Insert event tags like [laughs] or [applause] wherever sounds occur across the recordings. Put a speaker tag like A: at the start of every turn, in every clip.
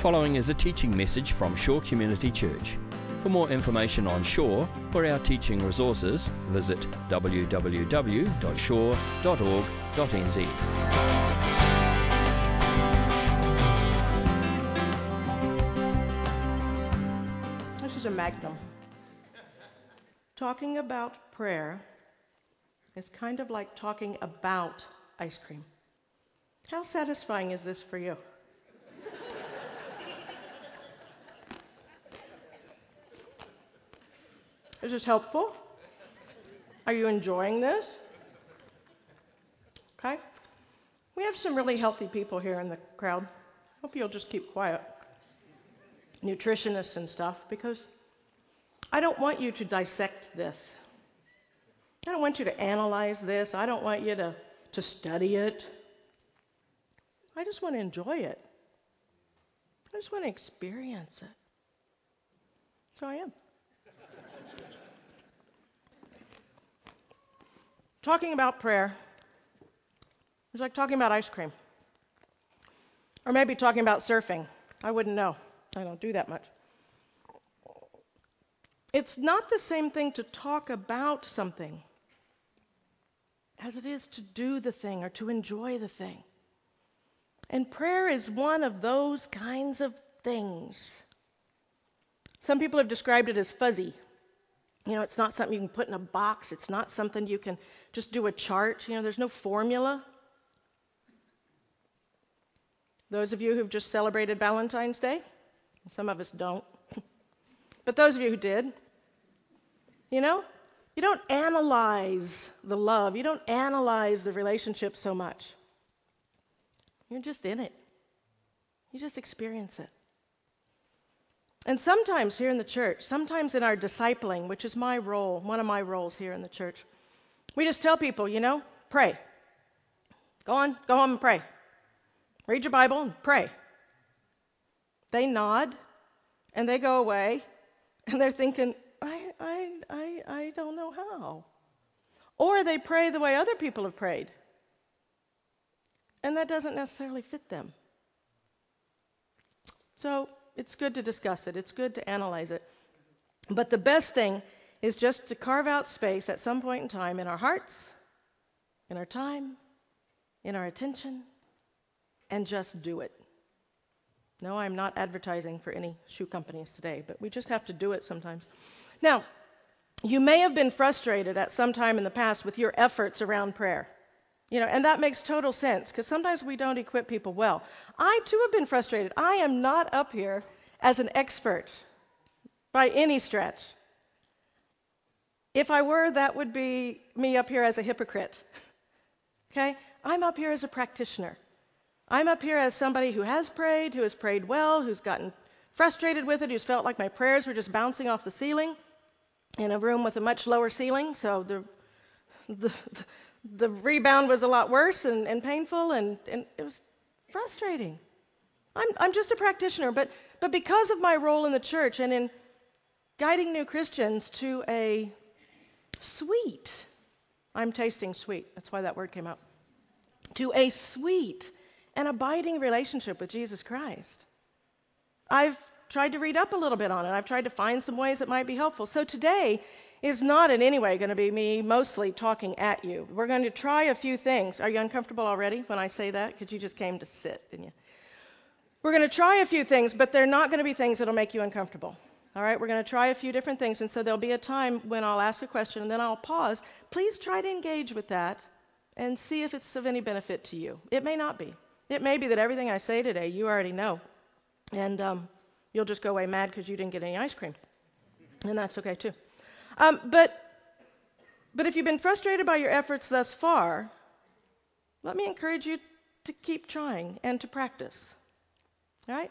A: following is a teaching message from Shore Community Church. For more information on Shore or our teaching resources, visit www.shore.org.nz.
B: This is a magnum. Talking about prayer is kind of like talking about ice cream. How satisfying is this for you? Is this helpful? Are you enjoying this? Okay. We have some really healthy people here in the crowd. I hope you'll just keep quiet nutritionists and stuff because I don't want you to dissect this. I don't want you to analyze this. I don't want you to, to study it. I just want to enjoy it. I just want to experience it. So I am. Talking about prayer is like talking about ice cream. Or maybe talking about surfing. I wouldn't know. I don't do that much. It's not the same thing to talk about something as it is to do the thing or to enjoy the thing. And prayer is one of those kinds of things. Some people have described it as fuzzy. You know, it's not something you can put in a box, it's not something you can just do a chart. You know, there's no formula. Those of you who've just celebrated Valentine's Day, some of us don't. [laughs] but those of you who did, you know, you don't analyze the love, you don't analyze the relationship so much. You're just in it, you just experience it. And sometimes here in the church, sometimes in our discipling, which is my role, one of my roles here in the church, we just tell people, you know, pray. Go on, go home and pray. Read your Bible and pray. They nod and they go away [laughs] and they're thinking, I, I, I, I don't know how. Or they pray the way other people have prayed. And that doesn't necessarily fit them. So it's good to discuss it, it's good to analyze it. But the best thing is just to carve out space at some point in time in our hearts, in our time, in our attention, and just do it. No, I'm not advertising for any shoe companies today, but we just have to do it sometimes. Now, you may have been frustrated at some time in the past with your efforts around prayer. You know, and that makes total sense because sometimes we don't equip people well. I too have been frustrated. I am not up here as an expert by any stretch. If I were, that would be me up here as a hypocrite. [laughs] okay? I'm up here as a practitioner. I'm up here as somebody who has prayed, who has prayed well, who's gotten frustrated with it, who's felt like my prayers were just bouncing off the ceiling in a room with a much lower ceiling, so the, [laughs] the, the rebound was a lot worse and, and painful, and, and it was frustrating. I'm, I'm just a practitioner, but, but because of my role in the church and in guiding new Christians to a sweet, I'm tasting sweet, that's why that word came out, to a sweet and abiding relationship with Jesus Christ. I've tried to read up a little bit on it. I've tried to find some ways that might be helpful. So today is not in any way going to be me mostly talking at you. We're going to try a few things. Are you uncomfortable already when I say that? Because you just came to sit, didn't you? We're going to try a few things, but they're not going to be things that'll make you uncomfortable. All right, we're going to try a few different things, and so there'll be a time when I'll ask a question and then I'll pause. Please try to engage with that and see if it's of any benefit to you. It may not be. It may be that everything I say today you already know, and um, you'll just go away mad because you didn't get any ice cream. And that's okay too. Um, but, but if you've been frustrated by your efforts thus far, let me encourage you to keep trying and to practice. All right?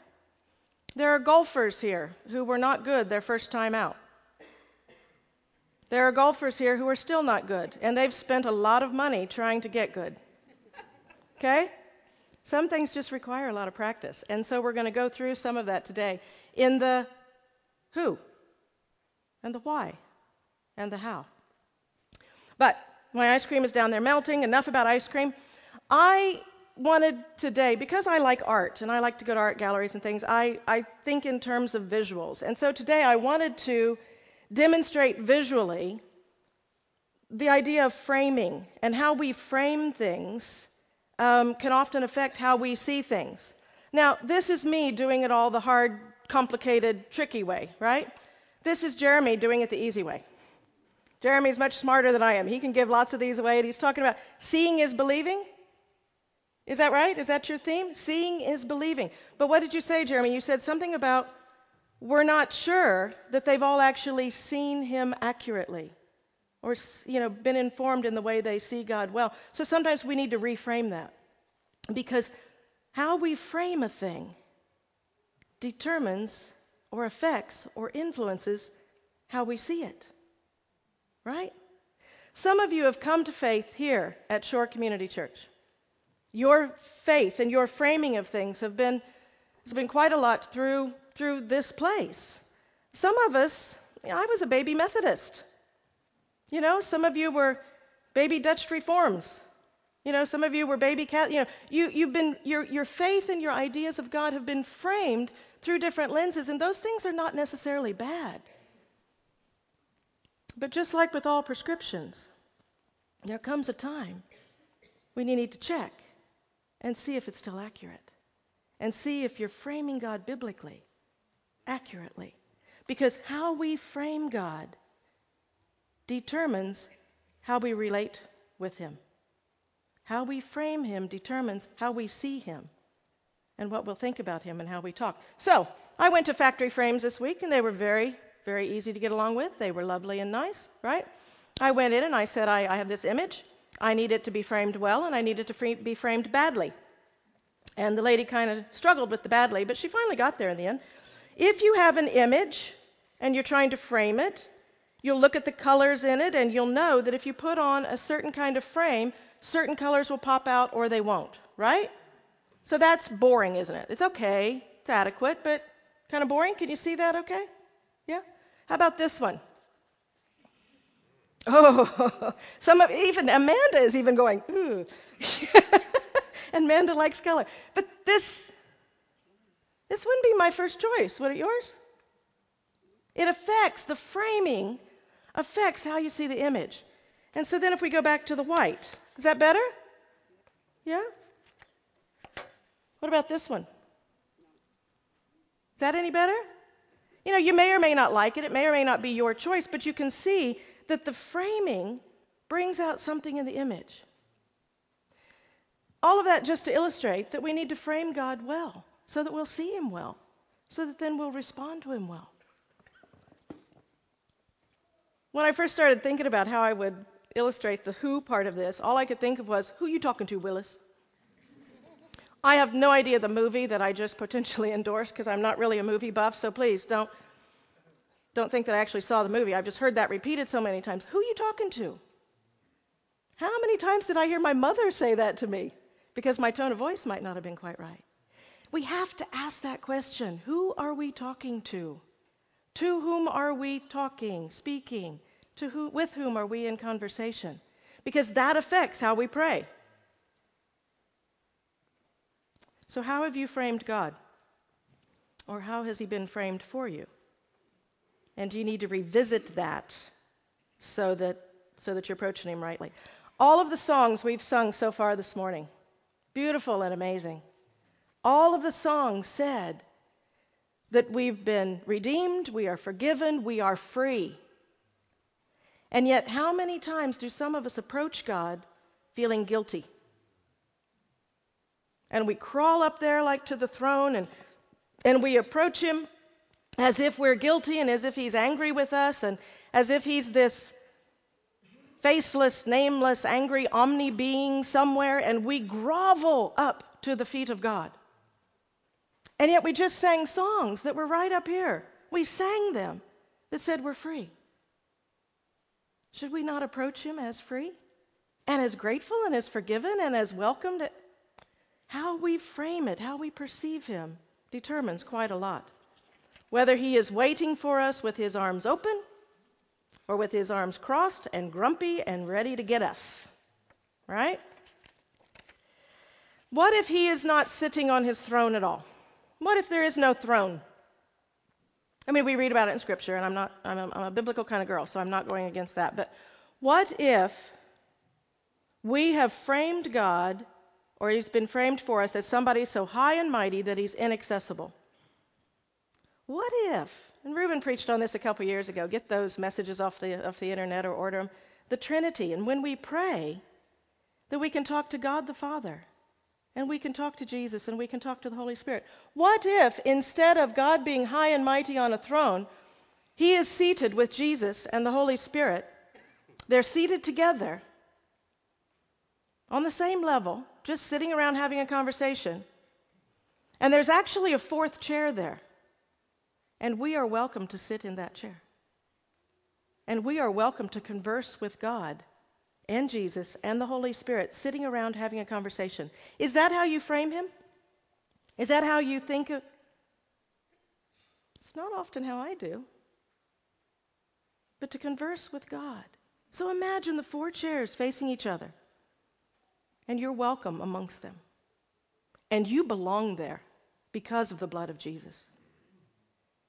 B: There are golfers here who were not good their first time out. There are golfers here who are still not good, and they've spent a lot of money trying to get good. Okay? Some things just require a lot of practice. And so we're going to go through some of that today in the who, and the why, and the how. But my ice cream is down there melting. Enough about ice cream. I wanted today, because I like art and I like to go to art galleries and things, I, I think in terms of visuals. And so today I wanted to demonstrate visually the idea of framing and how we frame things um, can often affect how we see things. Now, this is me doing it all the hard, complicated, tricky way, right? This is Jeremy doing it the easy way. Jeremy's much smarter than I am. He can give lots of these away, and he's talking about seeing is believing. Is that right? Is that your theme? Seeing is believing. But what did you say, Jeremy? You said something about we're not sure that they've all actually seen him accurately or you know been informed in the way they see God well. So sometimes we need to reframe that. Because how we frame a thing determines or affects or influences how we see it. Right? Some of you have come to faith here at Shore Community Church. Your faith and your framing of things have been, has been quite a lot through, through this place. Some of us, I was a baby Methodist. You know, some of you were baby Dutch reforms. You know, some of you were baby cat. You know, you, you've been, your, your faith and your ideas of God have been framed through different lenses, and those things are not necessarily bad. But just like with all prescriptions, there comes a time when you need to check and see if it's still accurate and see if you're framing God biblically, accurately. Because how we frame God determines how we relate with Him. How we frame Him determines how we see Him and what we'll think about Him and how we talk. So, I went to factory frames this week and they were very, very easy to get along with. They were lovely and nice, right? I went in and I said, I, I have this image. I need it to be framed well, and I need it to free, be framed badly. And the lady kind of struggled with the badly, but she finally got there in the end. If you have an image and you're trying to frame it, you'll look at the colors in it and you'll know that if you put on a certain kind of frame, certain colors will pop out or they won't, right? So that's boring, isn't it? It's okay, it's adequate, but kind of boring. Can you see that okay? Yeah? How about this one? [laughs] Oh, some of even Amanda is even going, ooh. [laughs] and Amanda likes color. But this this wouldn't be my first choice, would it yours? It affects the framing affects how you see the image. And so then if we go back to the white, is that better? Yeah? What about this one? Is that any better? You know, you may or may not like it. It may or may not be your choice, but you can see that the framing brings out something in the image. All of that just to illustrate that we need to frame God well so that we'll see Him well, so that then we'll respond to Him well. When I first started thinking about how I would illustrate the who part of this, all I could think of was, Who are you talking to, Willis? I have no idea the movie that I just potentially [laughs] endorsed because I'm not really a movie buff, so please don't don't think that I actually saw the movie. I've just heard that repeated so many times. Who are you talking to? How many times did I hear my mother say that to me? Because my tone of voice might not have been quite right. We have to ask that question Who are we talking to? To whom are we talking, speaking? To who, with whom are we in conversation? Because that affects how we pray. So, how have you framed God? Or how has He been framed for you? And do you need to revisit that so that, so that you're approaching Him rightly? All of the songs we've sung so far this morning, beautiful and amazing, all of the songs said that we've been redeemed, we are forgiven, we are free. And yet, how many times do some of us approach God feeling guilty? And we crawl up there like to the throne and, and we approach Him as if we're guilty and as if he's angry with us and as if he's this faceless, nameless, angry omni being somewhere, and we grovel up to the feet of God. And yet we just sang songs that were right up here. We sang them that said we're free. Should we not approach him as free and as grateful and as forgiven and as welcomed? How we frame it, how we perceive him, determines quite a lot whether he is waiting for us with his arms open or with his arms crossed and grumpy and ready to get us. Right? What if he is not sitting on his throne at all? What if there is no throne? I mean, we read about it in Scripture, and I'm not, I'm a, I'm a biblical kind of girl, so I'm not going against that. But what if we have framed God, or he's been framed for us as somebody so high and mighty that he's inaccessible? What if, and Reuben preached on this a couple years ago, get those messages off the, off the internet or order them, the Trinity, and when we pray, that we can talk to God the Father and we can talk to Jesus and we can talk to the Holy Spirit. What if, instead of God being high and mighty on a throne, he is seated with Jesus and the Holy Spirit? They're seated together on the same level, just sitting around having a conversation. And there's actually a fourth chair there. And we are welcome to sit in that chair. And we are welcome to converse with God and Jesus and the Holy Spirit sitting around having a conversation. Is that how you frame him? Is that how you think of? It's not often how I do. But to converse with God. So imagine the four chairs facing each other, and you're welcome amongst them. And you belong there because of the blood of Jesus.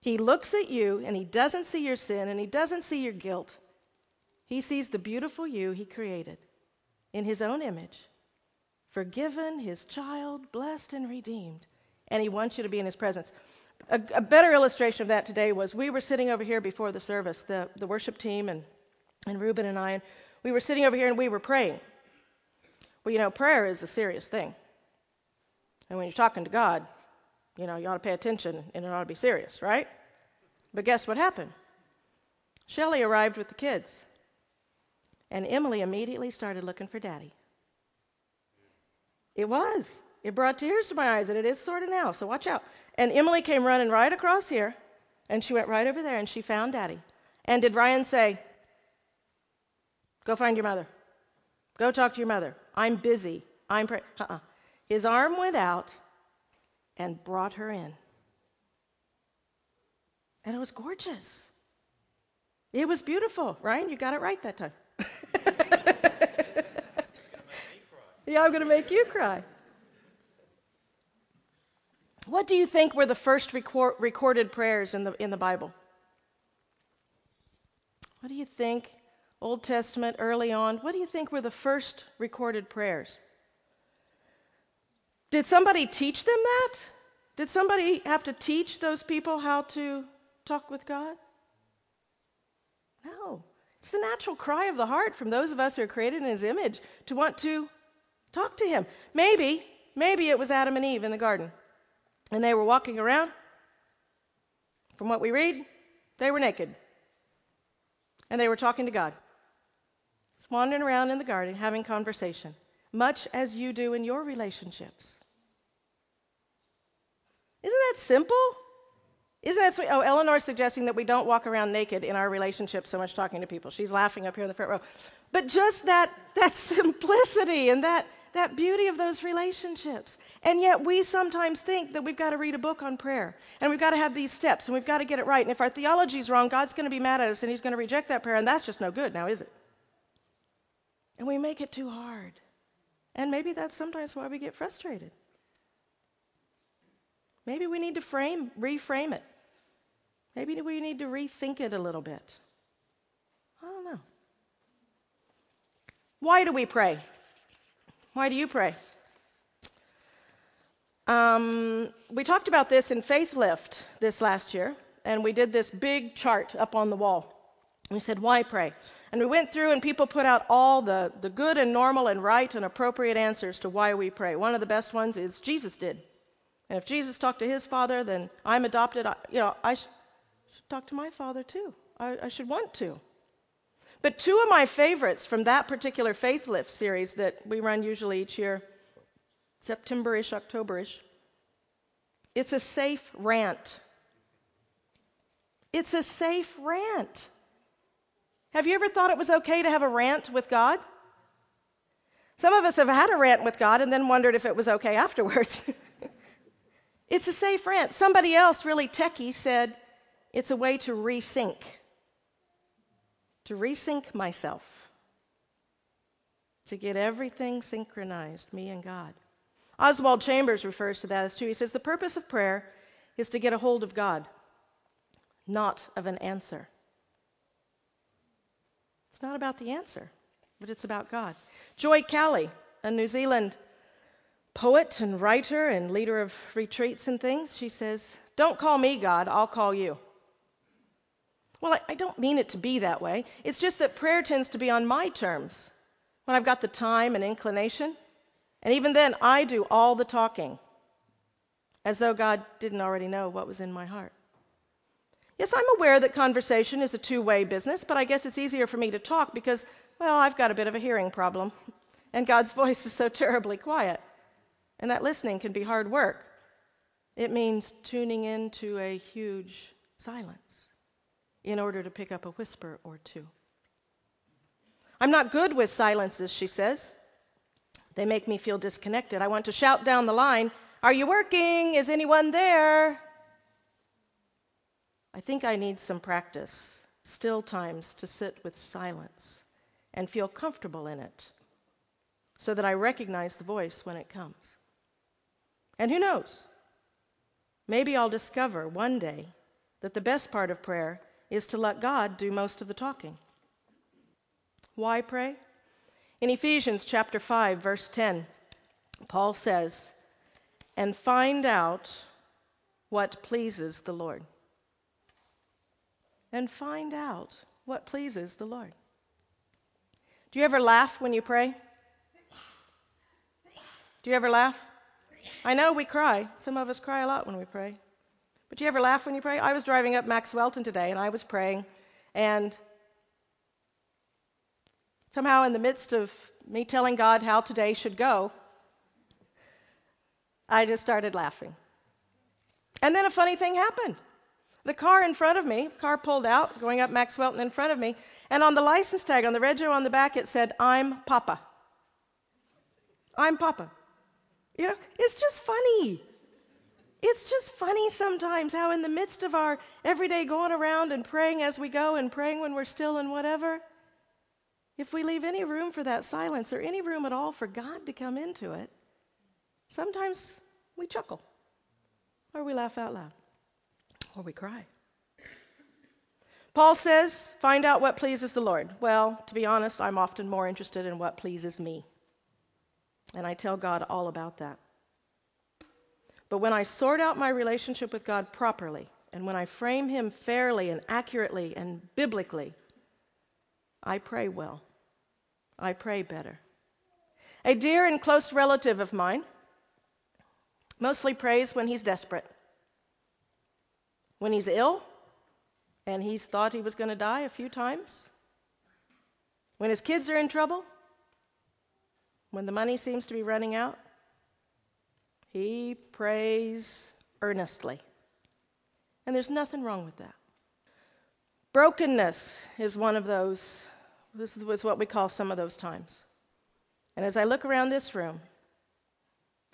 B: He looks at you and he doesn't see your sin and he doesn't see your guilt. He sees the beautiful you he created in his own image, forgiven, his child, blessed, and redeemed. And he wants you to be in his presence. A, a, better illustration of that today was we were sitting over here before the service, the, the worship team and, and Reuben and I, and we were sitting over here and we were praying. Well, you know, prayer is a serious thing. And when you're talking to God, you know, you ought to pay attention and it ought to be serious, right? But guess what happened? Shelley arrived with the kids. And Emily immediately started looking for daddy. It was. It brought tears to my eyes, and it is sort of now, so watch out. And Emily came running right across here, and she went right over there, and she found daddy. And did Ryan say, Go find your mother? Go talk to your mother. I'm busy. I'm praying. Uh-uh. His arm went out and brought her in. And it was gorgeous. It was beautiful. Ryan, you got it right that time. [laughs] yeah, I'm going to make you cry. What do you think were the first record, recorded prayers in the, in the Bible? What do you think? Old Testament, early on, what do you think were the first recorded prayers? Did somebody teach them that? Did somebody have to teach those people how to talk with God? No. It's the natural cry of the heart from those of us who are created in his image to want to talk to him. Maybe, maybe it was Adam and Eve in the garden. And they were walking around. From what we read, they were naked. And they were talking to God. Wandering around in the garden, having conversation, much as you do in your relationships. Isn't that simple? Isn't that sweet? Oh, Eleanor's suggesting that we don't walk around naked in our relationship so much talking to people. She's laughing up here in the front row. But just that, that [laughs] simplicity and that, that beauty of those relationships. And yet we sometimes think that we've got to read a book on prayer and we've got to have these steps and we've got to get it right. And if our theology is wrong, God's going to be mad at us and he's going to reject that prayer. And that's just no good now, is it? And we make it too hard. And maybe that's sometimes why we get frustrated. Maybe we need to frame, reframe it. Maybe we need to rethink it a little bit. I don't know. Why do we pray? Why do you pray? Um, we talked about this in Faith Lift this last year, and we did this big chart up on the wall. We said, Why pray? And we went through, and people put out all the, the good and normal and right and appropriate answers to why we pray. One of the best ones is Jesus did. And if Jesus talked to his father, then I'm adopted. I, you know, I sh- should talk to my father too. I, I should want to. But two of my favorites from that particular Faith Lift series that we run usually each year, September-ish, October-ish, it's a safe rant. It's a safe rant. Have you ever thought it was okay to have a rant with God? Some of us have had a rant with God and then wondered if it was okay afterwards. [laughs] It's a safe rant. Somebody else, really techie, said it's a way to resync, to resync myself, to get everything synchronized, me and God. Oswald Chambers refers to that as too. He says the purpose of prayer is to get a hold of God, not of an answer. It's not about the answer, but it's about God. Joy Cowley, a New Zealand poet and writer and leader of retreats and things, she says, Don't call me God, I'll call you. Well, I, I, don't mean it to be that way. It's just that prayer tends to be on my terms when I've got the time and inclination. And even then, I do all the talking as though God didn't already know what was in my heart. Yes, I'm aware that conversation is a two way business, but I guess it's easier for me to talk because, well, I've got a bit of a hearing problem, and God's [laughs] voice is so terribly quiet. And that listening can be hard work. It means tuning into a huge silence in order to pick up a whisper or two. I'm not good with silences, she says. They make me feel disconnected. I want to shout down the line, Are you working? Is anyone there? I think I need some practice, still times to sit with silence and feel comfortable in it so that I recognize the voice when it comes. And who knows? Maybe I'll discover one day that the best part of prayer is to let God do most of the talking. Why pray? In Ephesians chapter 5 verse 10, Paul says, "And find out what pleases the Lord." And find out what pleases the Lord. Do you ever laugh when you pray? Do you ever laugh? I know we cry. Some of us cry a lot when we pray. But do you ever laugh when you pray? I was driving up Maxwelton today and I was praying, and somehow, in the midst of me telling God how today should go, I just started laughing. And then a funny thing happened. The car in front of me, car pulled out, going up Maxwelton in front of me, and on the license tag, on the rego on the back, it said, I'm Papa. I'm Papa. You know, it's just funny. It's just funny sometimes how, in the midst of our everyday going around and praying as we go and praying when we're still and whatever, if we leave any room for that silence or any room at all for God to come into it, sometimes we chuckle or we laugh out loud or we cry. Paul says, find out what pleases the Lord. Well, to be honest, I'm often more interested in what pleases me. And I tell God all about that. But when I sort out my relationship with God properly, and when I frame Him fairly and accurately and biblically, I pray well. I pray better. A dear and close relative of mine mostly prays when he's desperate when he's ill and he's thought he was going to die a few times, when his kids are in trouble, when the money seems to be running out, he prays earnestly. And there's nothing wrong with that. Brokenness is one of those, this was what we call some of those times. And as I look around this room,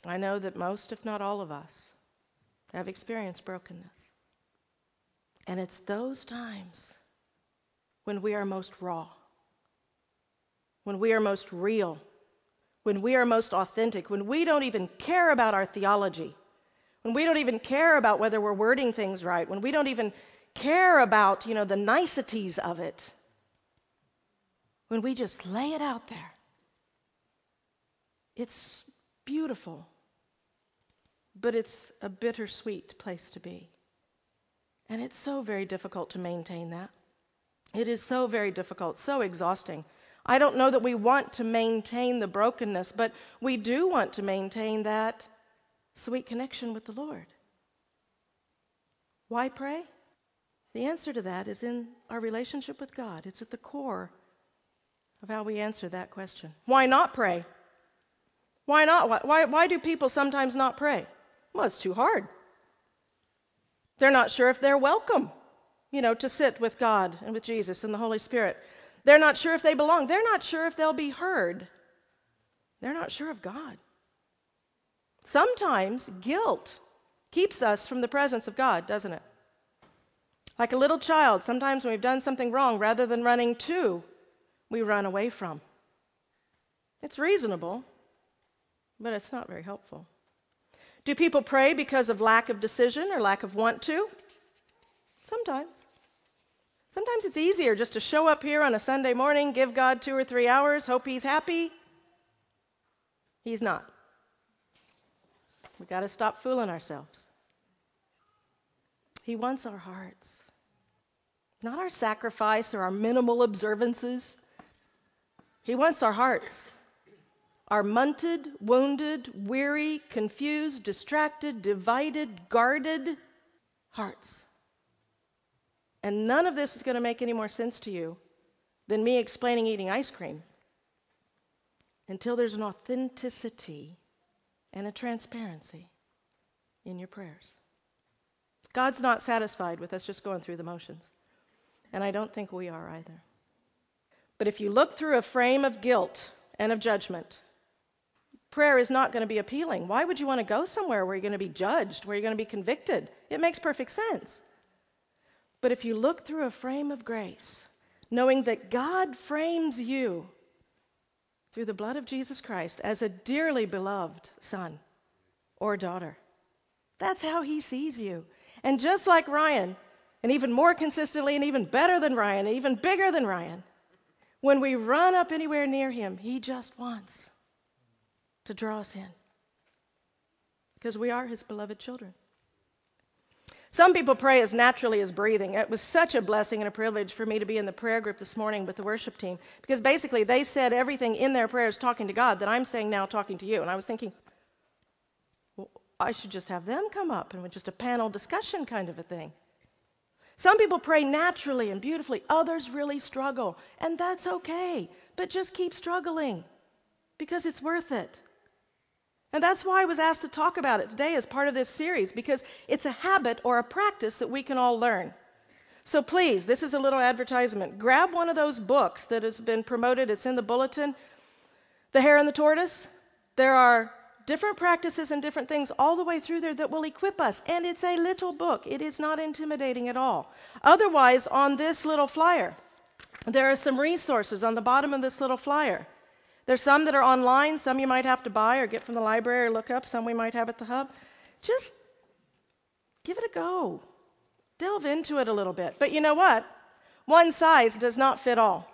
B: I know that most, if not all of us, have experienced brokenness. And it's those times when we are most raw, when we are most real, when we are most authentic, when we don't even care about our theology, when we don't even care about whether we're wording things right, when we don't even care about, you know, the niceties of it, when we just lay it out there. It's beautiful, but it's a bittersweet place to be. And it's so very difficult to maintain that. It is so very difficult, so exhausting. I don't know that we want to maintain the brokenness, but we do want to maintain that sweet connection with the Lord. Why pray? The answer to that is in our relationship with God. It's at the core of how we answer that question. Why not pray? Why not? Why, why do people sometimes not pray? Well, it's too hard. They're not sure if they're welcome, you know, to sit with God and with Jesus and the Holy Spirit. They're not sure if they belong. They're not sure if they'll be heard. They're not sure of God. Sometimes guilt keeps us from the presence of God, doesn't it? Like a little child, sometimes when we've done something wrong, rather than running to, we run away from. It's reasonable, but it's not very helpful. Do people pray because of lack of decision or lack of want to? Sometimes. Sometimes it's easier just to show up here on a Sunday morning, give God two or three hours, hope He's happy. He's not. We've got to stop fooling ourselves. He wants our hearts, not our sacrifice or our minimal observances. He wants our hearts. Our munted, wounded, weary, confused, distracted, divided, guarded hearts. And none of this is going to make any more sense to you than me explaining eating ice cream until there's an authenticity and a transparency in your prayers. God's not satisfied with us just going through the motions. And I don't think we are either. But if you look through a frame of guilt and of judgment, prayer is not going to be appealing. Why would you want to go somewhere where you're going to be judged, where you're going to be convicted? It makes perfect sense. But if you look through a frame of grace, knowing that God frames you through the blood of Jesus Christ as a dearly beloved son or daughter. That's how he sees you. And just like Ryan, and even more consistently, and even better than Ryan, and even bigger than Ryan, when we run up anywhere near him, he just wants to draw us in because we are his beloved children. Some people pray as naturally as breathing. It was such a blessing and a privilege for me to be in the prayer group this morning with the worship team because basically they said everything in their prayers talking to God that I'm saying now talking to you. And I was thinking, well, I should just have them come up and just a panel discussion kind of a thing. Some people pray naturally and beautifully, others really struggle, and that's okay. But just keep struggling because it's worth it. And that's why I was asked to talk about it today as part of this series, because it's a habit or a practice that we can all learn. So please, this is a little advertisement. Grab one of those books that has been promoted, it's in the bulletin The Hare and the Tortoise. There are different practices and different things all the way through there that will equip us. And it's a little book, it is not intimidating at all. Otherwise, on this little flyer, there are some resources on the bottom of this little flyer. There's some that are online, some you might have to buy or get from the library or look up, some we might have at the hub. Just give it a go. Delve into it a little bit. But you know what? One size does not fit all.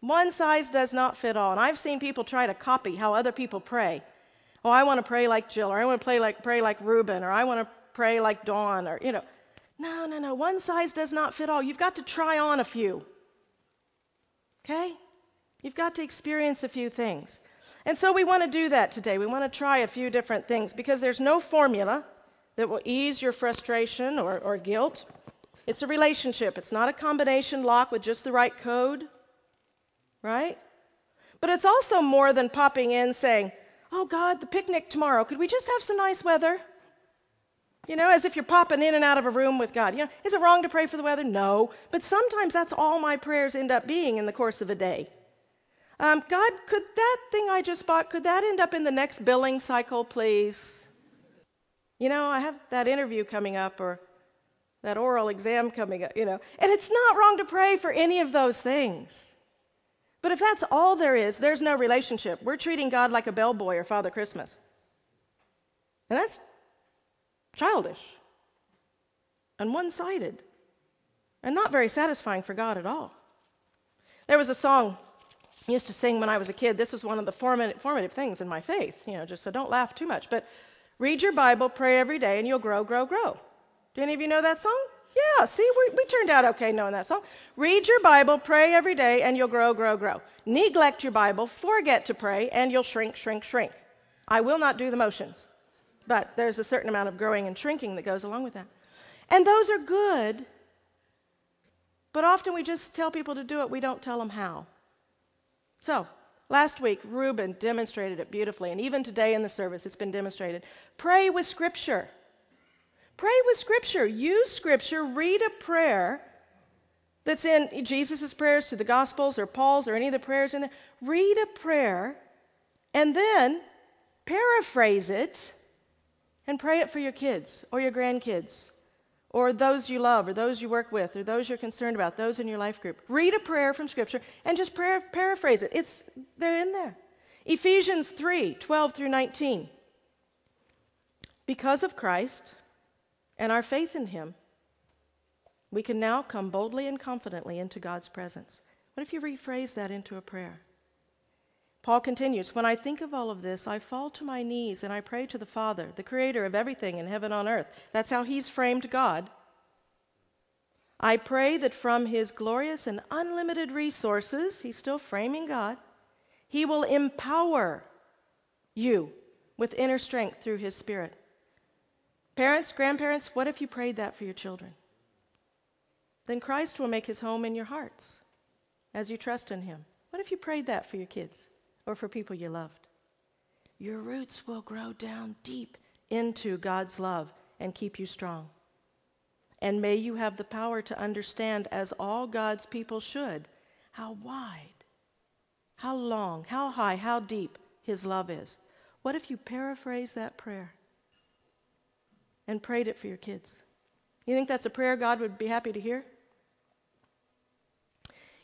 B: One size does not fit all. And I've seen people try to copy how other people pray. Oh, I want to pray like Jill, or I want to pray like, pray like Reuben, or I want to pray like Dawn, or, you know. No, no, no. One size does not fit all. You've got to try on a few. Okay? You've got to experience a few things. And so we want to do that today. We want to try a few different things because there's no formula that will ease your frustration or, or guilt. It's a relationship, it's not a combination lock with just the right code, right? But it's also more than popping in saying, Oh God, the picnic tomorrow, could we just have some nice weather? You know, as if you're popping in and out of a room with God. You know, is it wrong to pray for the weather? No. But sometimes that's all my prayers end up being in the course of a day. Um, God, could that thing I just bought, could that end up in the next billing cycle, please? You know, I have that interview coming up or that oral exam coming up, you know. And it's not wrong to pray for any of those things. But if that's all there is, there's no relationship. We're treating God like a bellboy or Father Christmas. And that's childish and one sided and not very satisfying for God at all. There was a song used to sing when I was a kid. This was one of the formative, things in my faith, you know, just so don't laugh too much. But read your Bible, pray every day, and you'll grow, grow, grow. Do any of you know that song? Yeah, see, we, we turned out okay knowing that song. Read your Bible, pray every day, and you'll grow, grow, grow. Neglect your Bible, forget to pray, and you'll shrink, shrink, shrink. I will not do the motions, but there's a certain amount of growing and shrinking that goes along with that. And those are good, but often we just tell people to do it, we don't tell them how. So, last week, Reuben demonstrated it beautifully, and even today in the service, it's been demonstrated. Pray with Scripture. Pray with Scripture. Use Scripture. Read a prayer that's in Jesus' prayers to the Gospels or Paul's or any of the prayers in there. Read a prayer and then paraphrase it and pray it for your kids or your grandkids or those you love, or those you work with, or those you're concerned about, those in your life group. Read a prayer from Scripture and just paraphrase it. It's, they're in there. Ephesians 3 12 through 19. Because of Christ and our faith in Him, we can now come boldly and confidently into God's presence. What if you rephrase that into a prayer? Paul continues When I think of all of this, I fall to my knees and I pray to the Father, the creator of everything in heaven on earth. That's how he's framed God. I pray that from his glorious and unlimited resources, he's still framing God, he will empower you with inner strength through his Spirit. Parents, grandparents, what if you prayed that for your children? Then Christ will make his home in your hearts as you trust in him. What if you prayed that for your kids or for people you loved? Your roots will grow down deep into God's love and keep you strong. And may you have the power to understand, as all God's people should, how wide, how long, how high, how deep His love is. What if you paraphrase that prayer and prayed it for your kids? You think that's a prayer God would be happy to hear?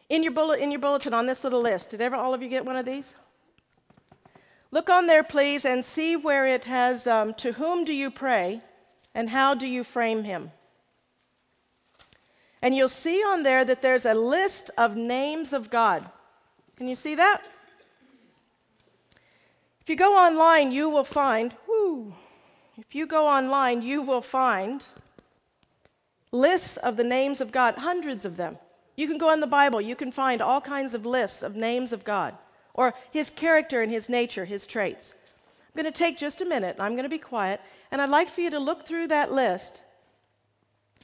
B: In your, bullet, in your bulletin on this little list, did ever all of you get one of these? Look on there, please, and see where it has um, to whom do you pray and how do you frame him. And you'll see on there that there's a list of names of God. Can you see that? If you go online, you will find, whoo, if you go online, you will find lists of the names of God, hundreds of them. You can go in the Bible, you can find all kinds of lists of names of God, or his character and his nature, his traits. I'm going to take just a minute, I'm going to be quiet, and I'd like for you to look through that list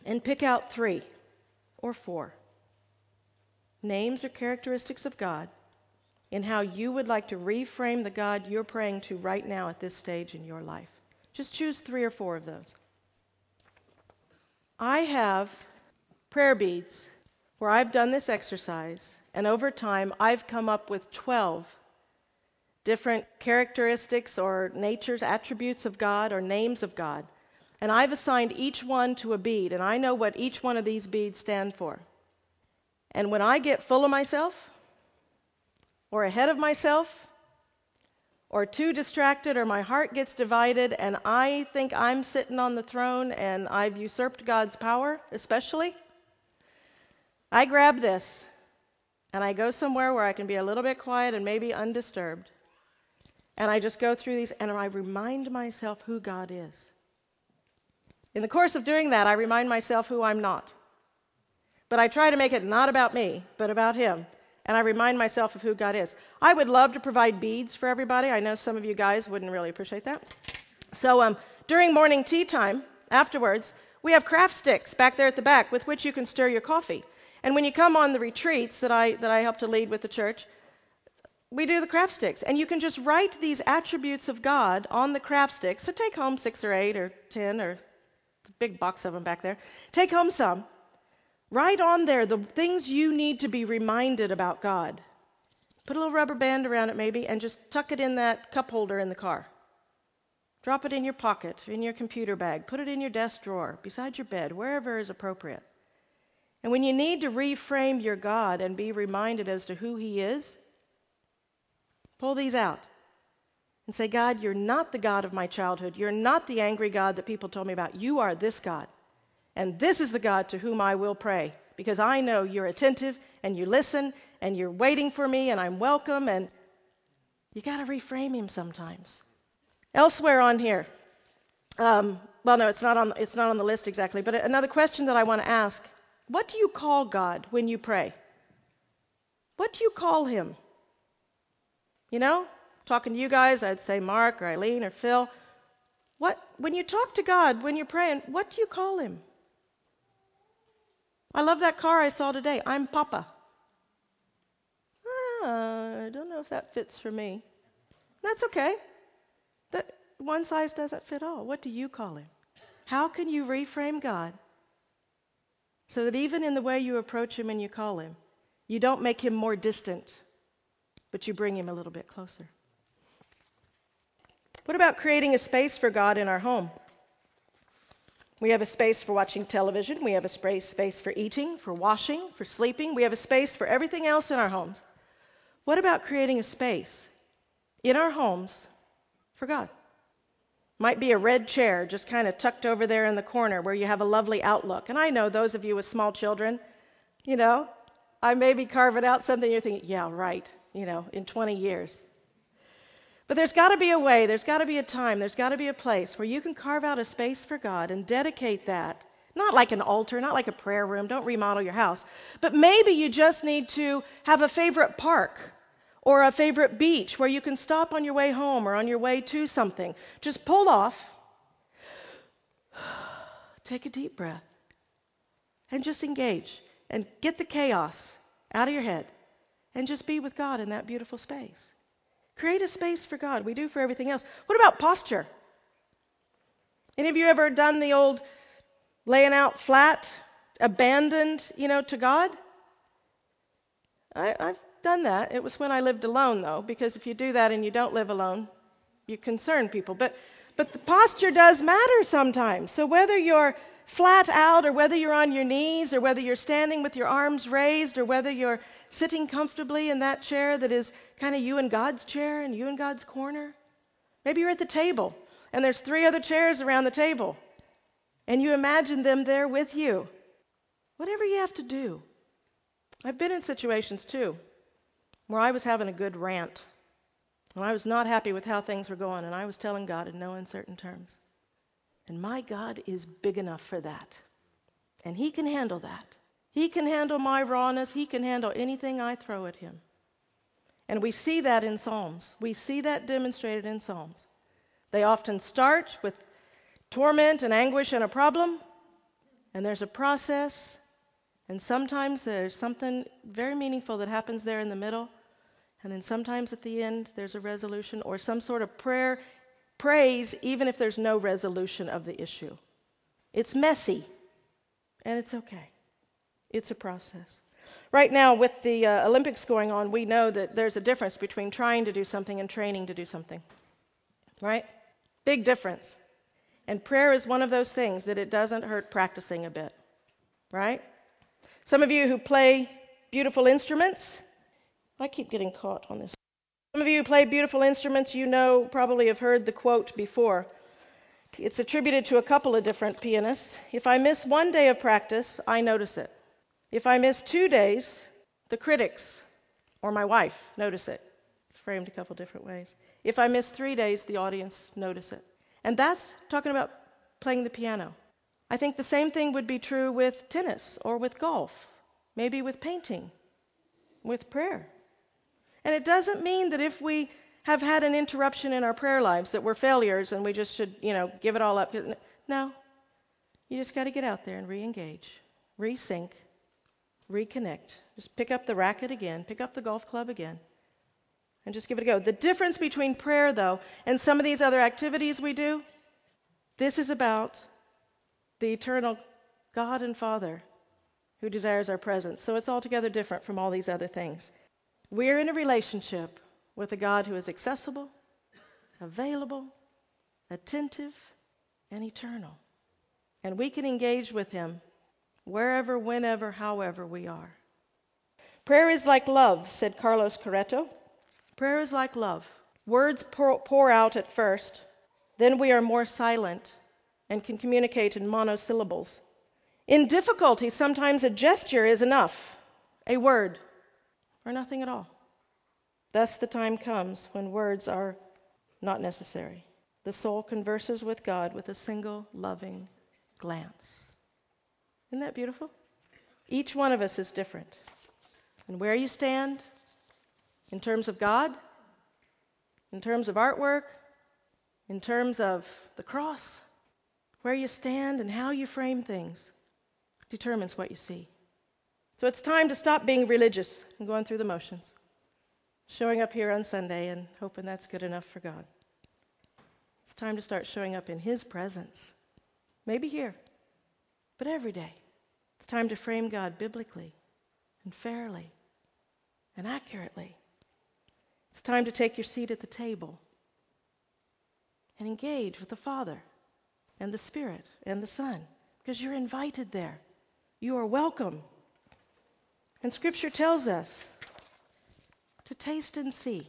B: and pick out three or four names or characteristics of God in how you would like to reframe the God you're praying to right now at this stage in your life. Just choose three or four of those. I have prayer beads where I've done this exercise, and over time I've come up with 12 different characteristics or natures, attributes of God, or names of God. And I've assigned each one to a bead, and I know what each one of these beads stand for. And when I get full of myself, or ahead of myself, or too distracted, or my heart gets divided, and I think I'm sitting on the throne and I've usurped God's power, especially, I grab this and I go somewhere where I can be a little bit quiet and maybe undisturbed. And I just go through these and I remind myself who God is. In the course of doing that, I remind myself who I'm not. But I try to make it not about me, but about Him. And I remind myself of who God is. I would love to provide beads for everybody. I know some of you guys wouldn't really appreciate that. So um, during morning tea time, afterwards, we have craft sticks back there at the back with which you can stir your coffee. And when you come on the retreats that I, that I help to lead with the church, we do the craft sticks. And you can just write these attributes of God on the craft sticks. So take home six or eight or ten or a big box of them back there. Take home some. Write on there the things you need to be reminded about God. Put a little rubber band around it maybe and just tuck it in that cup holder in the car. Drop it in your pocket, in your computer bag. Put it in your desk drawer, beside your bed, wherever is appropriate. And when you need to reframe your God and be reminded as to who He is, pull these out and say, God, you're not the God of my childhood. You're not the angry God that people told me about. You are this God. And this is the God to whom I will pray because I know you're attentive and you listen and you're waiting for me and I'm welcome. And you got to reframe Him sometimes. Elsewhere on here, um, well, no, it's not, on, it's not on the list exactly, but another question that I want to ask what do you call God when you pray? What do you call him? You know, talking to you guys, I'd say Mark or Eileen or Phil. What when you talk to God, when you're praying, what do you call him? I love that car I saw today. I'm Papa. Ah, I don't know if that fits for me. That's okay. That one size doesn't fit all. What do you call him? How can you reframe God so that even in the way you approach him and you call him, you don't make him more distant, but you bring him a little bit closer. What about creating a space for God in our home? We have a space for watching television. We have a space, for eating, for washing, for sleeping. We have a space for everything else in our homes. What about creating a space in our homes for God? Might be a red chair just kind of tucked over there in the corner where you have a lovely outlook. And I know those of you with small children, you know, I may be carving out something you're thinking, yeah, right, you know, in 20 years. But there's got to be a way, there's got to be a time, there's got to be a place where you can carve out a space for God and dedicate that. Not like an altar, not like a prayer room, don't remodel your house. But maybe you just need to have a favorite park or a favorite beach where you can stop on your way home or on your way to something. Just pull off, [sighs] take a deep breath, and just engage and get the chaos out of your head and just be with God in that beautiful space. Create a space for God. We do for everything else. What about posture? Any of you ever done the old laying out flat, abandoned, you know, to God? I, have done that. It was when I lived alone, though, because if you do that and you don't live alone, you concern people. But, but the posture does matter sometimes. So whether you're flat out or whether you're on your knees or whether you're standing with your arms raised or whether you're sitting comfortably in that chair that is kind of you and God's chair and you and God's corner. Maybe you're at the table and there's three other chairs around the table and you imagine them there with you. Whatever you have to do. I've been in situations too where I was having a good rant and I was not happy with how things were going and I was telling God in no uncertain terms. And my God is big enough for that. And He can handle that. He can handle my rawness. He can handle anything I throw at Him. And we see that in Psalms. We see that demonstrated in Psalms. They often start with torment and anguish and a problem, and there's a process, and sometimes there's something very meaningful that happens there in the middle, and then sometimes at the end there's a resolution or some sort of prayer, praise, even if there's no resolution of the issue. It's messy, and it's okay. It's a process. Right now, with the uh, Olympics going on, we know that there's a difference between trying to do something and training to do something. Right? Big difference. And prayer is one of those things that it doesn't hurt practicing a bit. Right? Some of you who play beautiful instruments, I keep getting caught on this. Some of you who play beautiful instruments, you know, probably have heard the quote before. It's attributed to a couple of different pianists. If I miss one day of practice, I notice it. If I miss two days, the critics or my wife notice it. It's framed a couple different ways. If I miss three days, the audience notice it. And that's talking about playing the piano. I think the same thing would be true with tennis or with golf, maybe with painting, with prayer. And it doesn't mean that if we have had an interruption in our prayer lives that we're failures and we just should, you know, give it all up. No. You just got to get out there and re engage, resync, reconnect. Just pick up the racket again, pick up the golf club again, and just give it a go. The difference between prayer, though, and some of these other activities we do, this is about the eternal God and Father who desires our presence. So it's altogether different from all these other things. We're in a relationship with a God who is accessible, available, attentive, and eternal. And we can engage with him wherever, whenever, however we are. Prayer is like love, said Carlos Carretto. Prayer is like love. Words pour, pour, out at first, then we are more silent and can communicate in monosyllables. In difficulty, sometimes a gesture is enough, a word, or nothing at all. Thus, the time comes when words are not necessary. The soul converses with God with a single loving glance. Isn't that beautiful? Each one of us is different. And where you stand in terms of God, in terms of artwork, in terms of the cross, where you stand and how you frame things determines what you see. So it's time to stop being religious and going through the motions, showing up here on Sunday and hoping that's good enough for God. It's time to start showing up in His presence, maybe here, but every day. It's time to frame God biblically and fairly and accurately. It's time to take your seat at the table and engage with the Father and the Spirit and the Son because you're invited there. You are welcome. And Scripture tells us to taste and see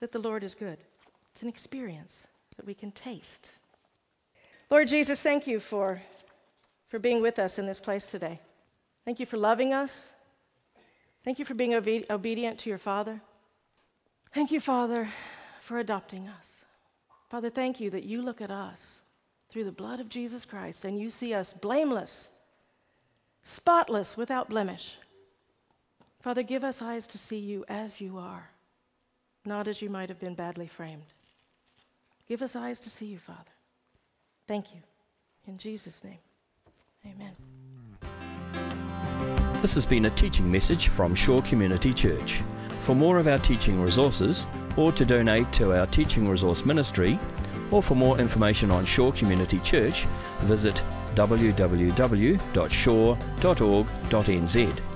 B: that the Lord is good. It's an experience that we can taste Lord Jesus, thank you for, for being with us in this place today. Thank you for loving us. Thank you for being obe- obedient to your Father. Thank you, Father, for adopting us. Father, thank you that you look at us through the blood of Jesus Christ and you see us blameless, spotless, without blemish. Father, give us eyes to see you as you are, not as you might have been badly framed. Give us eyes to see you, Father. Thank you. In Jesus' name, amen.
A: This has been a teaching message from Shore Community Church. For more of our teaching resources, or to donate to our teaching resource ministry, or for more information on Shore Community Church, visit www.shore.org.nz.